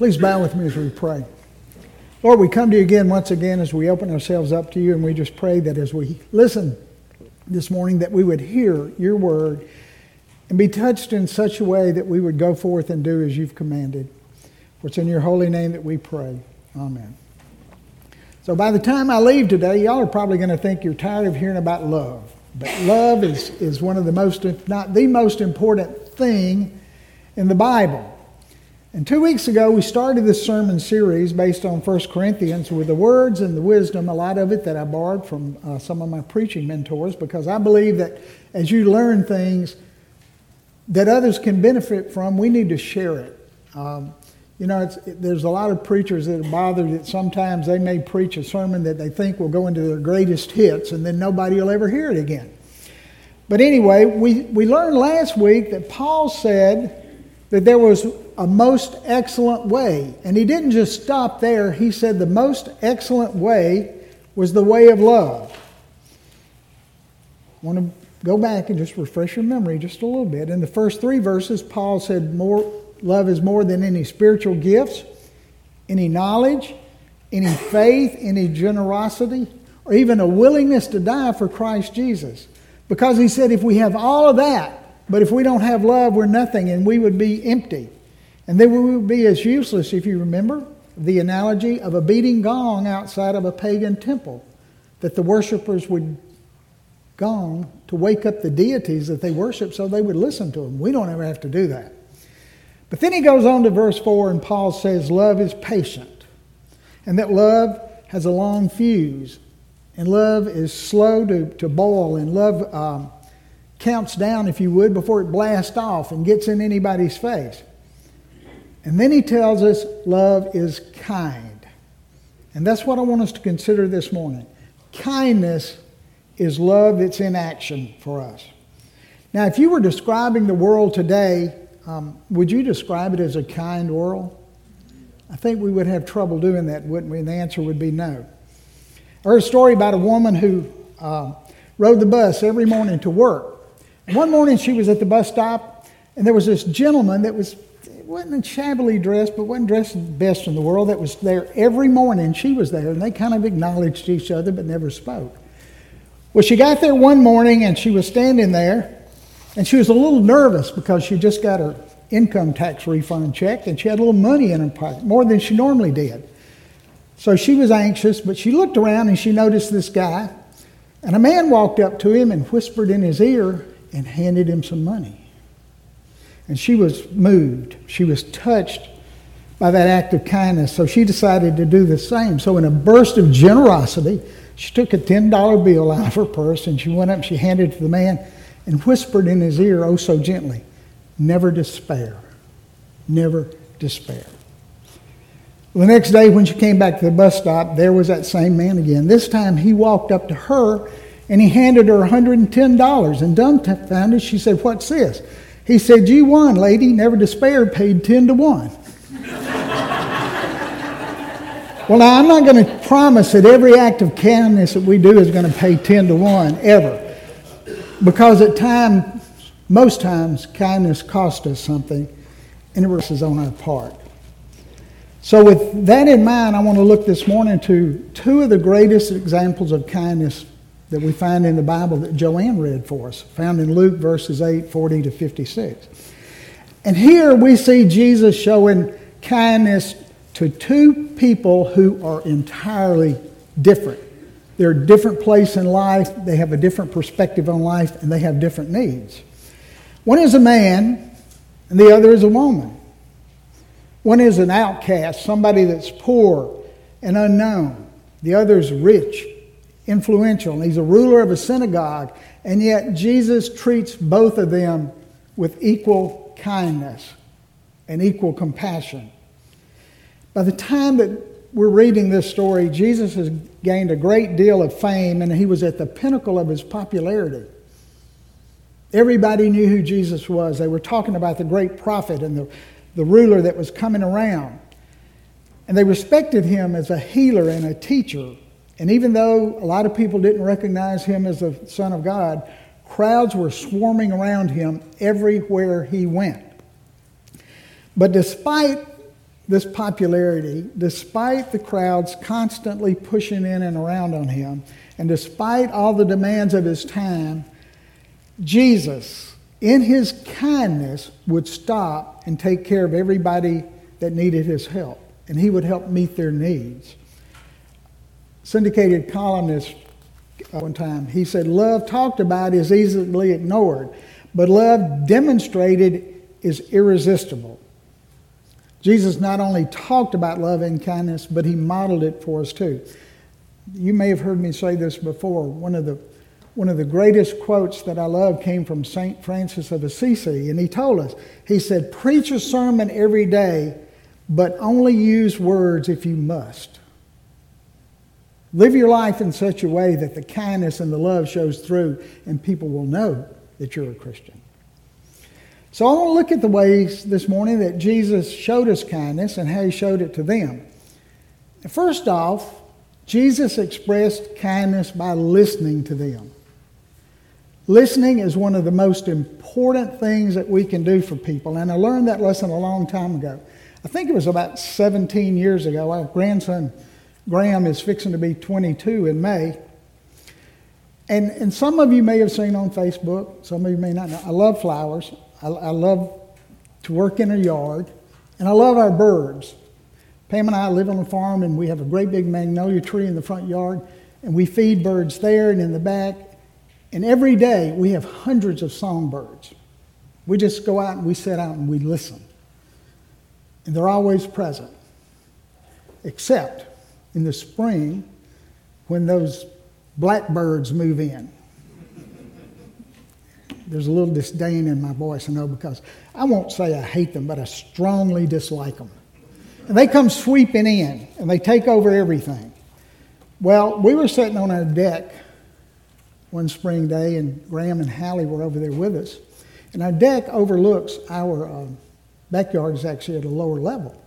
Please bow with me as we pray. Lord, we come to you again once again as we open ourselves up to you, and we just pray that as we listen this morning, that we would hear your word and be touched in such a way that we would go forth and do as you've commanded. For it's in your holy name that we pray. Amen. So by the time I leave today, y'all are probably going to think you're tired of hearing about love. But love is, is one of the most, if not the most important thing in the Bible. And two weeks ago, we started this sermon series based on 1 Corinthians with the words and the wisdom, a lot of it that I borrowed from uh, some of my preaching mentors, because I believe that as you learn things that others can benefit from, we need to share it. Um, you know, it, there's a lot of preachers that are bothered that sometimes they may preach a sermon that they think will go into their greatest hits, and then nobody will ever hear it again. But anyway, we, we learned last week that Paul said that there was a most excellent way. And he didn't just stop there, he said the most excellent way was the way of love. I want to go back and just refresh your memory just a little bit. In the first three verses, Paul said more love is more than any spiritual gifts, any knowledge, any faith, any generosity, or even a willingness to die for Christ Jesus. Because he said if we have all of that, but if we don't have love, we're nothing and we would be empty. And then we would be as useless, if you remember, the analogy of a beating gong outside of a pagan temple, that the worshippers would gong to wake up the deities that they worship so they would listen to them. We don't ever have to do that. But then he goes on to verse 4, and Paul says, Love is patient, and that love has a long fuse, and love is slow to, to boil, and love um, counts down, if you would, before it blasts off and gets in anybody's face. And then he tells us love is kind. And that's what I want us to consider this morning. Kindness is love that's in action for us. Now, if you were describing the world today, um, would you describe it as a kind world? I think we would have trouble doing that, wouldn't we? And the answer would be no. I heard a story about a woman who uh, rode the bus every morning to work. One morning she was at the bus stop, and there was this gentleman that was wasn't shabbily dressed, but wasn't dressed best in the world. That was there every morning. She was there, and they kind of acknowledged each other, but never spoke. Well, she got there one morning, and she was standing there, and she was a little nervous because she just got her income tax refund check, and she had a little money in her pocket, more than she normally did. So she was anxious, but she looked around and she noticed this guy, and a man walked up to him and whispered in his ear and handed him some money. And she was moved. She was touched by that act of kindness. So she decided to do the same. So, in a burst of generosity, she took a $10 bill out of her purse and she went up and she handed it to the man and whispered in his ear, oh so gently, Never despair. Never despair. The next day, when she came back to the bus stop, there was that same man again. This time, he walked up to her and he handed her $110. And dumbfounded, she said, What's this? He said, You won, lady, never despair, paid 10 to 1. well, now, I'm not going to promise that every act of kindness that we do is going to pay 10 to 1 ever. Because at times, most times, kindness costs us something, and it is on our part. So, with that in mind, I want to look this morning to two of the greatest examples of kindness that we find in the Bible that Joanne read for us, found in Luke verses 8, 40 to 56. And here we see Jesus showing kindness to two people who are entirely different. They're a different place in life, they have a different perspective on life, and they have different needs. One is a man, and the other is a woman. One is an outcast, somebody that's poor and unknown. The other is rich influential, and he's a ruler of a synagogue, and yet Jesus treats both of them with equal kindness and equal compassion. By the time that we're reading this story, Jesus has gained a great deal of fame, and he was at the pinnacle of his popularity. Everybody knew who Jesus was. They were talking about the great prophet and the, the ruler that was coming around. And they respected him as a healer and a teacher and even though a lot of people didn't recognize him as the Son of God, crowds were swarming around him everywhere he went. But despite this popularity, despite the crowds constantly pushing in and around on him, and despite all the demands of his time, Jesus, in his kindness, would stop and take care of everybody that needed his help, and he would help meet their needs. Syndicated columnist uh, one time, he said, Love talked about is easily ignored, but love demonstrated is irresistible. Jesus not only talked about love and kindness, but he modeled it for us too. You may have heard me say this before. One of the one of the greatest quotes that I love came from St. Francis of Assisi, and he told us, he said, Preach a sermon every day, but only use words if you must. Live your life in such a way that the kindness and the love shows through, and people will know that you're a Christian. So I want to look at the ways this morning that Jesus showed us kindness and how he showed it to them. First off, Jesus expressed kindness by listening to them. Listening is one of the most important things that we can do for people, and I learned that lesson a long time ago. I think it was about 17 years ago. Our grandson Graham is fixing to be 22 in May. And, and some of you may have seen on Facebook, some of you may not know. I love flowers. I, I love to work in a yard. And I love our birds. Pam and I live on a farm, and we have a great big magnolia tree in the front yard. And we feed birds there and in the back. And every day we have hundreds of songbirds. We just go out and we sit out and we listen. And they're always present. Except in the spring when those blackbirds move in. There's a little disdain in my voice, I know, because I won't say I hate them, but I strongly dislike them. And they come sweeping in and they take over everything. Well, we were sitting on our deck one spring day, and Graham and Hallie were over there with us. And our deck overlooks our uh, backyard is actually at a lower level.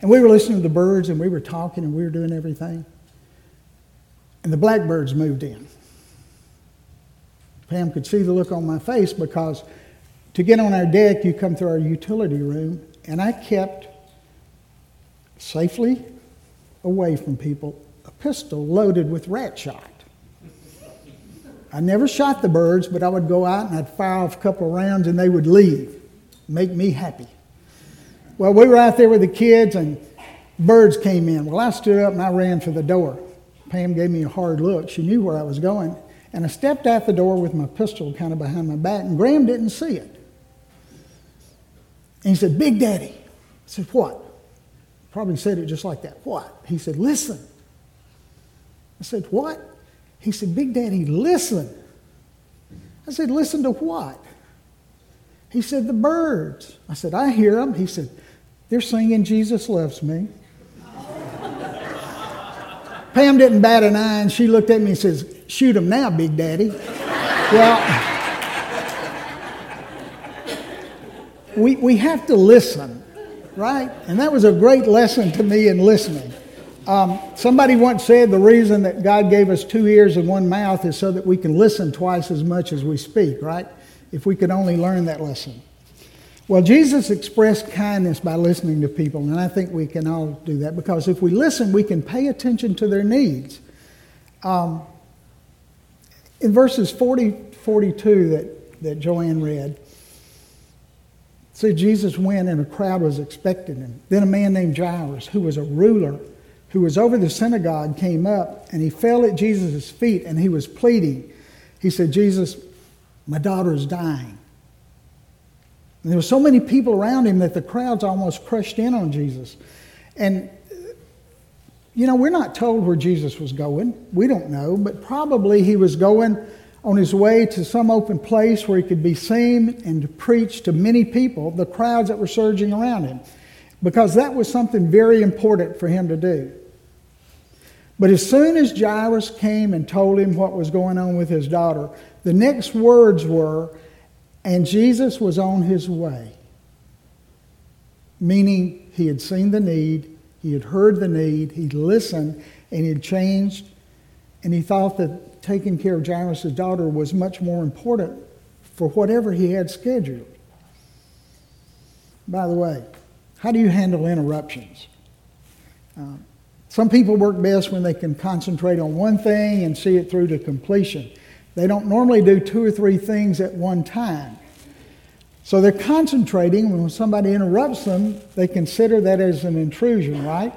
And we were listening to the birds and we were talking and we were doing everything. And the blackbirds moved in. Pam could see the look on my face because to get on our deck, you come through our utility room, and I kept safely away from people a pistol loaded with rat shot. I never shot the birds, but I would go out and I'd fire off a couple of rounds and they would leave, make me happy. Well, we were out there with the kids and birds came in. Well, I stood up and I ran for the door. Pam gave me a hard look. She knew where I was going. And I stepped out the door with my pistol kind of behind my back, and Graham didn't see it. And he said, Big Daddy. I said, What? Probably said it just like that. What? He said, Listen. I said, What? He said, Big Daddy, listen. I said, Listen to what? He said, The birds. I said, I hear them. He said, they're singing Jesus Loves Me. Pam didn't bat an eye and she looked at me and says, Shoot him now, Big Daddy. well, we, we have to listen, right? And that was a great lesson to me in listening. Um, somebody once said the reason that God gave us two ears and one mouth is so that we can listen twice as much as we speak, right? If we could only learn that lesson. Well, Jesus expressed kindness by listening to people, and I think we can all do that because if we listen, we can pay attention to their needs. Um, in verses 40, 42 that, that Joanne read, see Jesus went and a crowd was expecting him. Then a man named Jairus, who was a ruler, who was over the synagogue, came up and he fell at Jesus' feet and he was pleading. He said, Jesus, my daughter is dying. And there were so many people around him that the crowds almost crushed in on Jesus. And, you know, we're not told where Jesus was going. We don't know, but probably he was going on his way to some open place where he could be seen and preach to many people, the crowds that were surging around him, because that was something very important for him to do. But as soon as Jairus came and told him what was going on with his daughter, the next words were, and Jesus was on his way, meaning he had seen the need, he had heard the need, he'd listened, and he'd changed, and he thought that taking care of Jairus' daughter was much more important for whatever he had scheduled. By the way, How do you handle interruptions? Uh, some people work best when they can concentrate on one thing and see it through to completion. They don't normally do two or three things at one time. So they're concentrating. When somebody interrupts them, they consider that as an intrusion, right?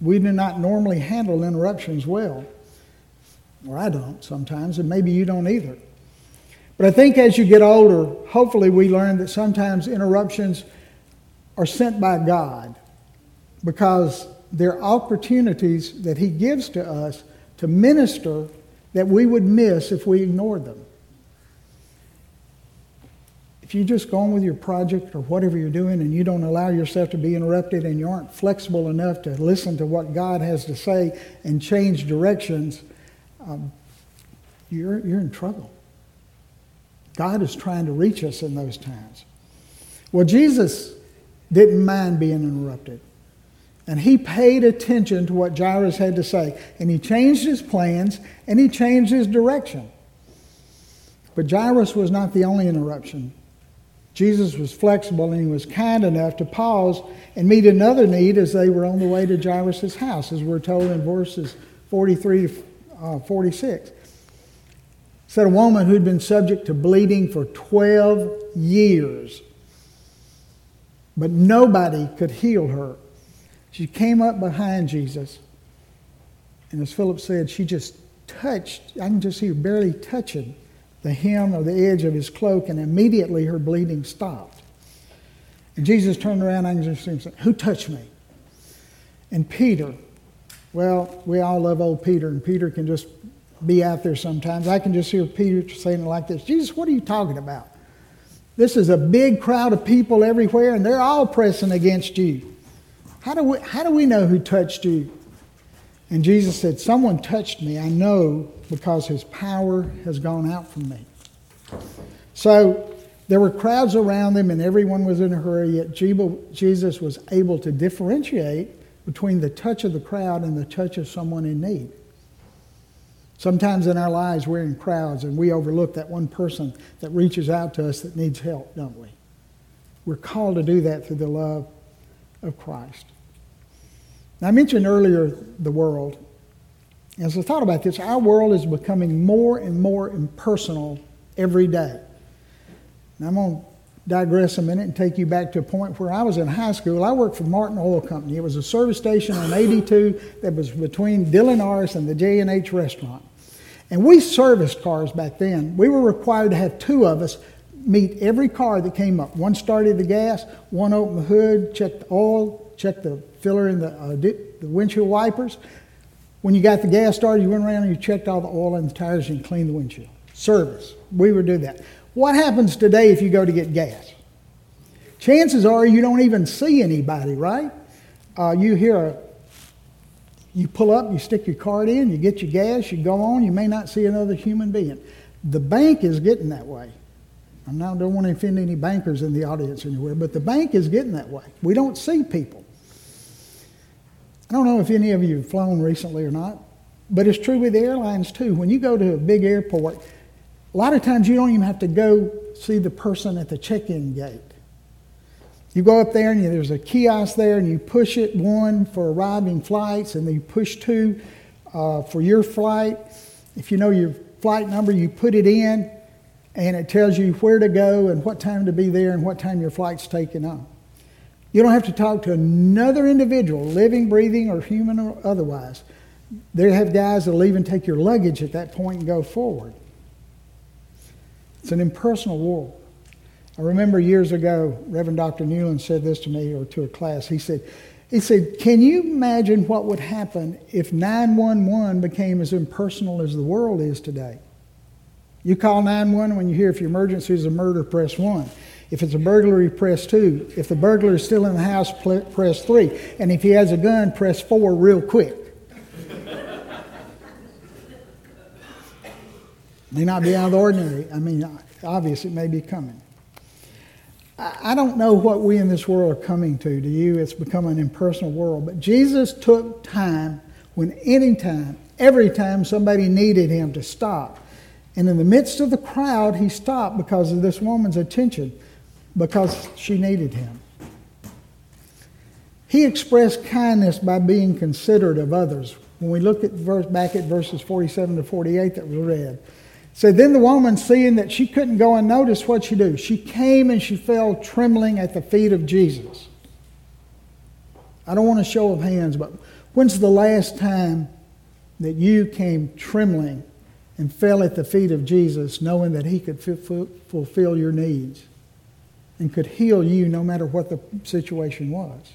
We do not normally handle interruptions well. Or I don't sometimes, and maybe you don't either. But I think as you get older, hopefully we learn that sometimes interruptions are sent by God because they're opportunities that He gives to us to minister that we would miss if we ignored them. If you just go on with your project or whatever you're doing and you don't allow yourself to be interrupted and you aren't flexible enough to listen to what God has to say and change directions, um, you're, you're in trouble. God is trying to reach us in those times. Well, Jesus didn't mind being interrupted. And he paid attention to what Jairus had to say. And he changed his plans and he changed his direction. But Jairus was not the only interruption. Jesus was flexible and he was kind enough to pause and meet another need as they were on the way to Jairus' house, as we're told in verses 43 to uh, 46. It said a woman who'd been subject to bleeding for 12 years, but nobody could heal her. She came up behind Jesus, and as Philip said, she just touched, I can just see her barely touching the hem or the edge of his cloak, and immediately her bleeding stopped. And Jesus turned around and just said, Who touched me? And Peter, well, we all love old Peter, and Peter can just be out there sometimes. I can just hear Peter saying it like this Jesus, what are you talking about? This is a big crowd of people everywhere, and they're all pressing against you. How do we, how do we know who touched you? And Jesus said, Someone touched me. I know because his power has gone out from me. So there were crowds around them, and everyone was in a hurry, yet Jesus was able to differentiate between the touch of the crowd and the touch of someone in need. Sometimes in our lives, we're in crowds and we overlook that one person that reaches out to us that needs help, don't we? We're called to do that through the love of Christ. Now, I mentioned earlier the world. As I thought about this, our world is becoming more and more impersonal every day. Now, I'm going to digress a minute and take you back to a point where I was in high school. I worked for Martin Oil Company. It was a service station on 82 that was between Dillon Norris and the J&H restaurant. And we serviced cars back then. We were required to have two of us meet every car that came up. One started the gas, one opened the hood, checked the oil, checked the filler in the, uh, the windshield wipers. When you got the gas started, you went around and you checked all the oil and the tires and cleaned the windshield. Service. We would do that. What happens today if you go to get gas? Chances are you don't even see anybody, right? Uh, you hear a, you pull up, you stick your card in, you get your gas, you go on, you may not see another human being. The bank is getting that way. I now don't want to offend any bankers in the audience anywhere, but the bank is getting that way. We don't see people. I don't know if any of you have flown recently or not, but it's true with the airlines too. When you go to a big airport, a lot of times you don't even have to go see the person at the check in gate. You go up there and there's a kiosk there and you push it one for arriving flights and then you push two uh, for your flight. If you know your flight number, you put it in and it tells you where to go and what time to be there and what time your flight's taking off. You don't have to talk to another individual, living, breathing, or human or otherwise. They have guys that'll even take your luggage at that point and go forward. It's an impersonal world. I remember years ago, Reverend Dr. Newland said this to me or to a class. He said, he said, Can you imagine what would happen if 911 became as impersonal as the world is today? You call 911 when you hear if your emergency is a murder, press 1. If it's a burglary, press 2. If the burglar is still in the house, press 3. And if he has a gun, press 4 real quick. may not be out of the ordinary. I mean, obviously, it may be coming. I don't know what we in this world are coming to. To you, it's become an impersonal world. But Jesus took time when any time, every time somebody needed him to stop and in the midst of the crowd, he stopped because of this woman's attention, because she needed him. He expressed kindness by being considerate of others. When we look at verse, back at verses 47 to 48 that we read, said, Then the woman, seeing that she couldn't go unnoticed, what she do? She came and she fell trembling at the feet of Jesus. I don't want a show of hands, but when's the last time that you came trembling and fell at the feet of Jesus, knowing that He could fulfill your needs and could heal you no matter what the situation was?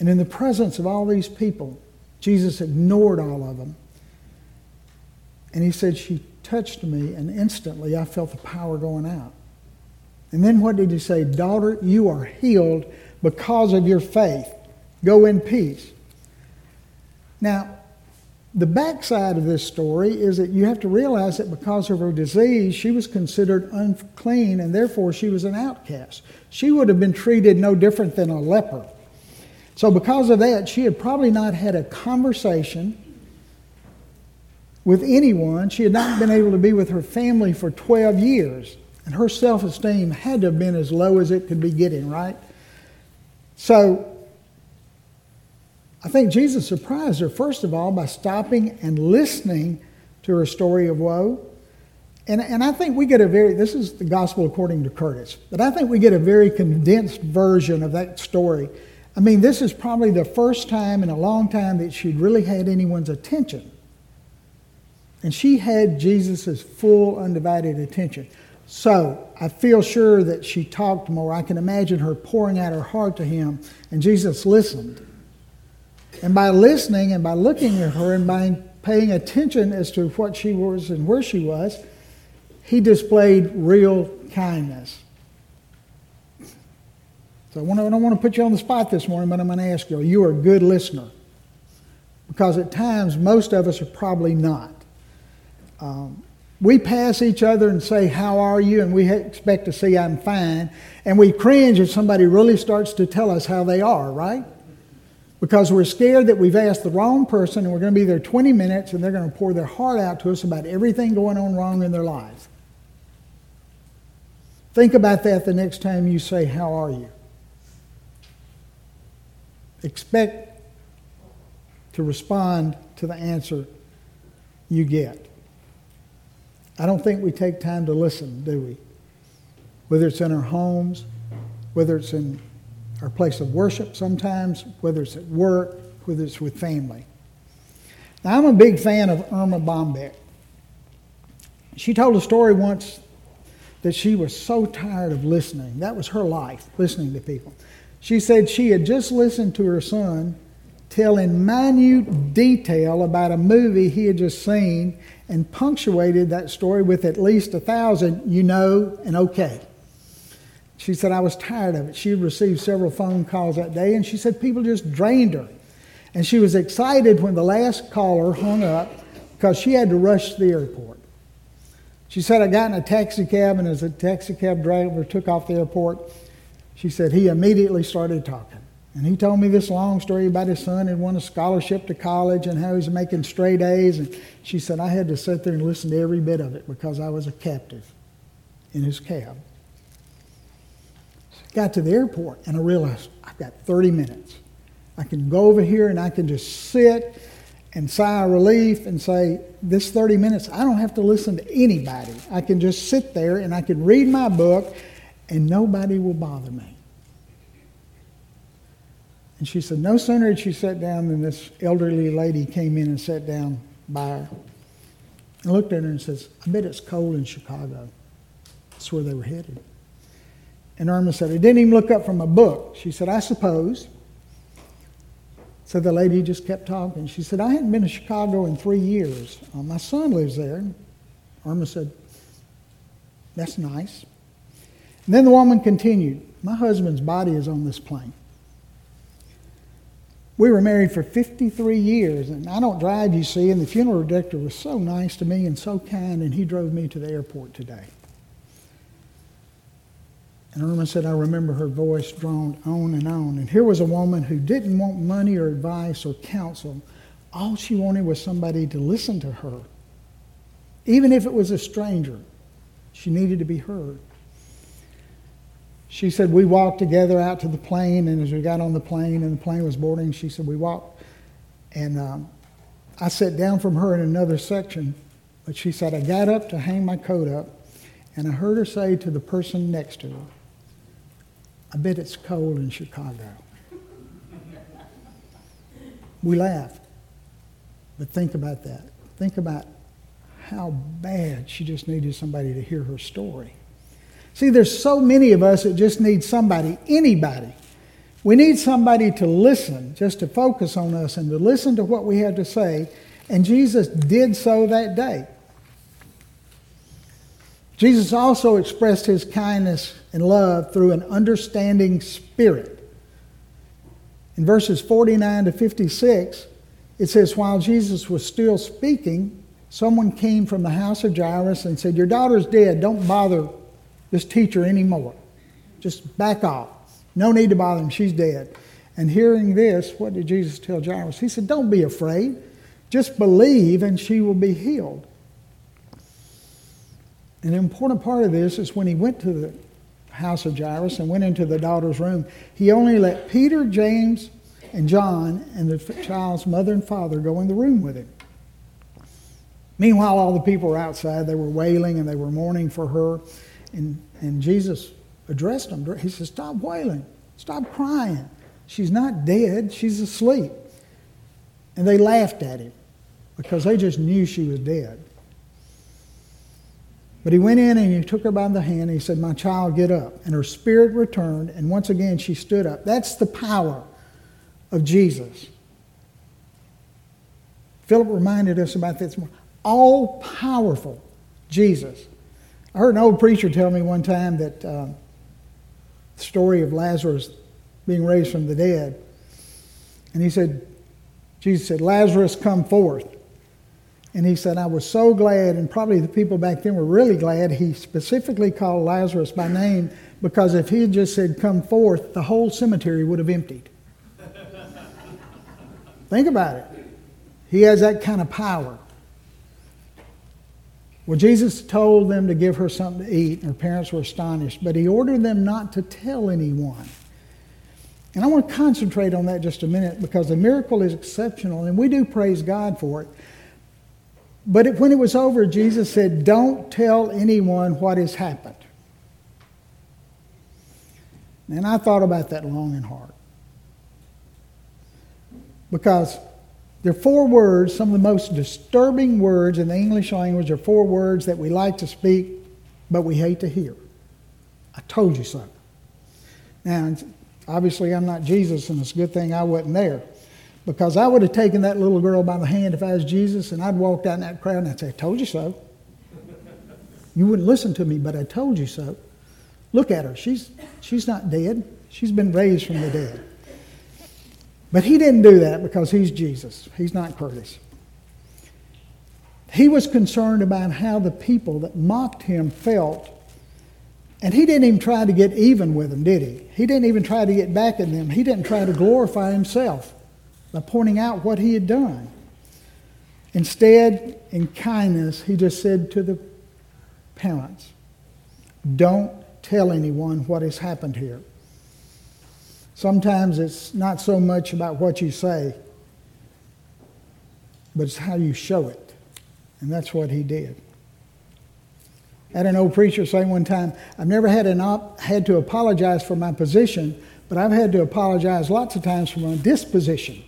And in the presence of all these people, Jesus ignored all of them. And he said, She touched me, and instantly I felt the power going out. And then what did he say? Daughter, you are healed because of your faith. Go in peace. Now, the backside of this story is that you have to realize that because of her disease, she was considered unclean and therefore she was an outcast. She would have been treated no different than a leper. So, because of that, she had probably not had a conversation with anyone. She had not been able to be with her family for 12 years. And her self esteem had to have been as low as it could be getting, right? So, I think Jesus surprised her, first of all, by stopping and listening to her story of woe. And, and I think we get a very, this is the gospel according to Curtis, but I think we get a very condensed version of that story I mean, this is probably the first time in a long time that she'd really had anyone's attention. And she had Jesus' full, undivided attention. So I feel sure that she talked more. I can imagine her pouring out her heart to him, and Jesus listened. And by listening and by looking at her and by paying attention as to what she was and where she was, he displayed real kindness. So I, don't want to put you on the spot this morning, but I'm going to ask you, you are a good listener. Because at times, most of us are probably not. Um, we pass each other and say, How are you? And we expect to see, I'm fine. And we cringe if somebody really starts to tell us how they are, right? Because we're scared that we've asked the wrong person and we're going to be there 20 minutes and they're going to pour their heart out to us about everything going on wrong in their lives. Think about that the next time you say, How are you? expect to respond to the answer you get. I don't think we take time to listen, do we? Whether it's in our homes, whether it's in our place of worship sometimes, whether it's at work, whether it's with family. Now, I'm a big fan of Erma Bombeck. She told a story once that she was so tired of listening. That was her life, listening to people. She said she had just listened to her son tell in minute detail about a movie he had just seen and punctuated that story with at least a thousand, you know, and okay. She said, I was tired of it. She received several phone calls that day, and she said people just drained her. And she was excited when the last caller hung up because she had to rush to the airport. She said, I got in a taxi cab, and as the taxi cab driver took off the airport, she said he immediately started talking. And he told me this long story about his son had won a scholarship to college and how he's making straight A's. And she said, I had to sit there and listen to every bit of it because I was a captive in his cab. Got to the airport and I realized I've got 30 minutes. I can go over here and I can just sit and sigh relief and say, This 30 minutes, I don't have to listen to anybody. I can just sit there and I can read my book and nobody will bother me. And she said, No sooner had she sat down than this elderly lady came in and sat down by her. I looked at her and says, I bet it's cold in Chicago. That's where they were headed. And Erma said, I didn't even look up from a book. She said, I suppose. So the lady just kept talking. She said, I hadn't been to Chicago in three years. Uh, my son lives there. Erma said, That's nice. And then the woman continued, My husband's body is on this plane. We were married for 53 years, and I don't drive, you see, and the funeral director was so nice to me and so kind, and he drove me to the airport today. And Erma said, I remember her voice droned on and on. And here was a woman who didn't want money or advice or counsel. All she wanted was somebody to listen to her. Even if it was a stranger, she needed to be heard. she said, We walked together out to the plane, and as we got on the plane and the plane was boarding, she said, We walked. And um, I sat down from her in another section, but she said, I got up to hang my coat up, and I heard her say to the person next to her, I bet it's cold in Chicago. we laughed, but think about that. Think about how bad she just needed somebody to hear her story. See, there's so many of us that just need somebody, anybody. We need somebody to listen, just to focus on us and to listen to what we have to say. And Jesus did so that day. Jesus also expressed his kindness and love through an understanding spirit. In verses 49 to 56, it says, While Jesus was still speaking, someone came from the house of Jairus and said, Your daughter's dead. Don't bother this teacher anymore. Just back off. No need to bother him. She's dead. And hearing this, what did Jesus tell Jairus? He said, Don't be afraid. Just believe and she will be healed. An important part of this is when he went to the house of Jairus and went into the daughter's room, he only let Peter, James, and John and the child's mother and father go in the room with him. Meanwhile, all the people were outside. They were wailing and they were mourning for her. And, and Jesus addressed them. He said, Stop wailing. Stop crying. She's not dead. She's asleep. And they laughed at him because they just knew she was dead. But he went in and he took her by the hand and he said, My child, get up. And her spirit returned, and once again she stood up. That's the power of Jesus. Philip reminded us about this. All powerful Jesus I heard an old preacher tell me one time that uh, the story of Lazarus being raised from the dead. And he said, Jesus said, Lazarus, come forth. And he said, I was so glad, and probably the people back then were really glad he specifically called Lazarus by name because if he had just said, Come forth, the whole cemetery would have emptied. Think about it. He has that kind of power. Well, Jesus told them to give her something to eat, and her parents were astonished, but he ordered them not to tell anyone. And I want to concentrate on that just a minute because the miracle is exceptional, and we do praise God for it. But it, when it was over, Jesus said, Don't tell anyone what has happened. And I thought about that long and hard. Because there are four words, some of the most disturbing words in the English language are four words that we like to speak, but we hate to hear. I told you so. Now, obviously, I'm not Jesus, and it's a good thing I wasn't there. Because I would have taken that little girl by the hand if I was Jesus, and I'd walked out in that crowd and I'd say, I told you so. You wouldn't listen to me, but I told you so. Look at her. She's, she's not dead, she's been raised from the dead. But he didn't do that because he's Jesus. He's not Curtis. He was concerned about how the people that mocked him felt. And he didn't even try to get even with them, did he? He didn't even try to get back at them. He didn't try to glorify himself by pointing out what he had done. Instead, in kindness, he just said to the parents, Don't tell anyone what has happened here. Sometimes it's not so much about what you say, but it's how you show it. And that's what he did. I had an old preacher say one time, I've never had, an op- had to apologize for my position, but I've had to apologize lots of times for my disposition.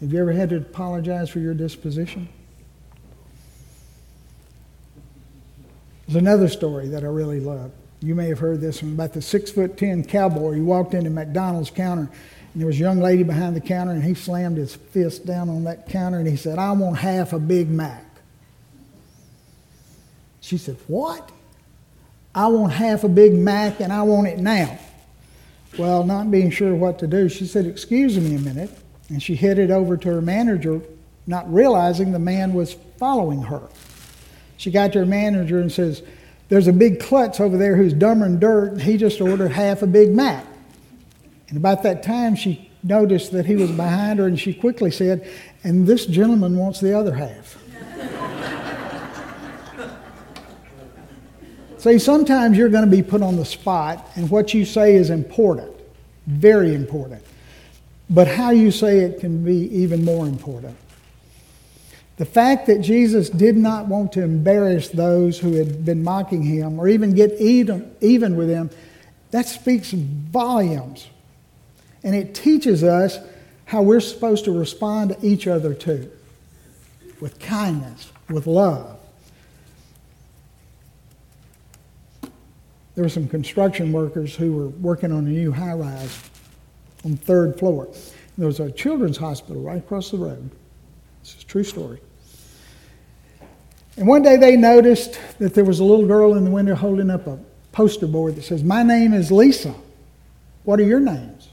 Have you ever had to apologize for your disposition? There's another story that I really love. You may have heard this one about the six foot ten cowboy. He walked into McDonald's counter, and there was a young lady behind the counter, and he slammed his fist down on that counter, and he said, "I want half a Big Mac." She said, "What?" I want half a Big Mac, and I want it now. Well, not being sure what to do, she said, "Excuse me a minute," and she headed over to her manager, not realizing the man was following her. She got to her manager and says, there's a big klutz over there who's dumber than dirt, and he just ordered half a Big Mac. And about that time, she noticed that he was behind her, and she quickly said, And this gentleman wants the other half. See, sometimes you're going to be put on the spot, and what you say is important, very important. But how you say it can be even more important. The fact that Jesus did not want to embarrass those who had been mocking him or even get even, with him, that speaks volumes. And it teaches us how we're supposed to respond to each other too with kindness, with love. There were some construction workers who were working on a new high rise on third floor. There was a children's hospital right across the road. This is a true story. And one day they noticed that there was a little girl in the window holding up a poster board that says, My name is Lisa. What are your names?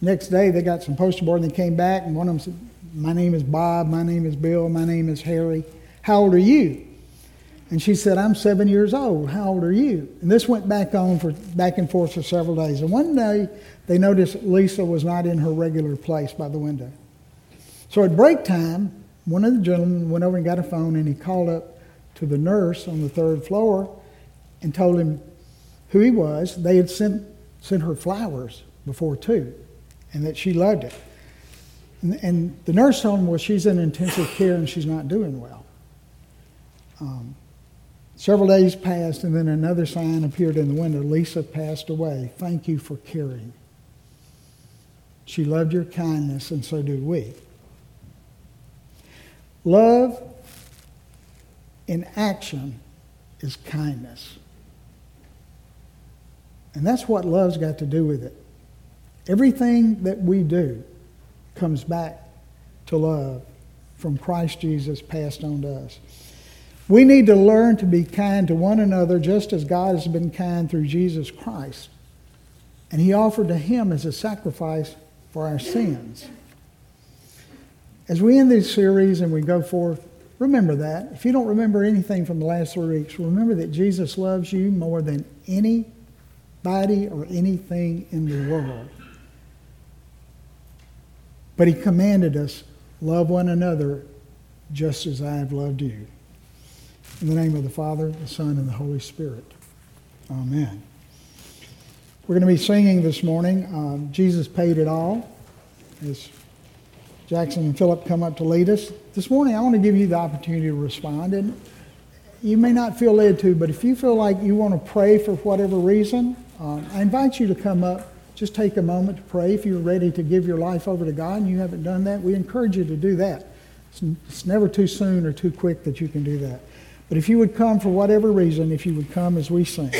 Next day they got some poster board and they came back and one of them said, My name is Bob, my name is Bill, my name is Harry. How old are you? And she said, I'm seven years old. How old are you? And this went back on for back and forth for several days. And one day they noticed Lisa was not in her regular place by the window. So at break time, one of the gentlemen went over and got a phone and he called up to the nurse on the third floor and told him who he was. They had sent, sent her flowers before too, and that she loved it. And, and the nurse told him, well, she's in intensive care and she's not doing well. Um, several days passed, and then another sign appeared in the window Lisa passed away. Thank you for caring. She loved your kindness, and so do we. Love in action is kindness. And that's what love's got to do with it. Everything that we do comes back to love from Christ Jesus passed on to us. We need to learn to be kind to one another just as God has been kind through Jesus Christ. And he offered to him as a sacrifice for our sins. As we end this series and we go forth, remember that. If you don't remember anything from the last three weeks, remember that Jesus loves you more than anybody or anything in the world. But he commanded us, love one another just as I have loved you. In the name of the Father, the Son, and the Holy Spirit. Amen. We're going to be singing this morning, um, Jesus Paid It All. As Jackson and Philip come up to lead us. This morning, I want to give you the opportunity to respond. And you may not feel led to, but if you feel like you want to pray for whatever reason, um, I invite you to come up. Just take a moment to pray. If you're ready to give your life over to God and you haven't done that, we encourage you to do that. It's, it's never too soon or too quick that you can do that. But if you would come for whatever reason, if you would come as we sing.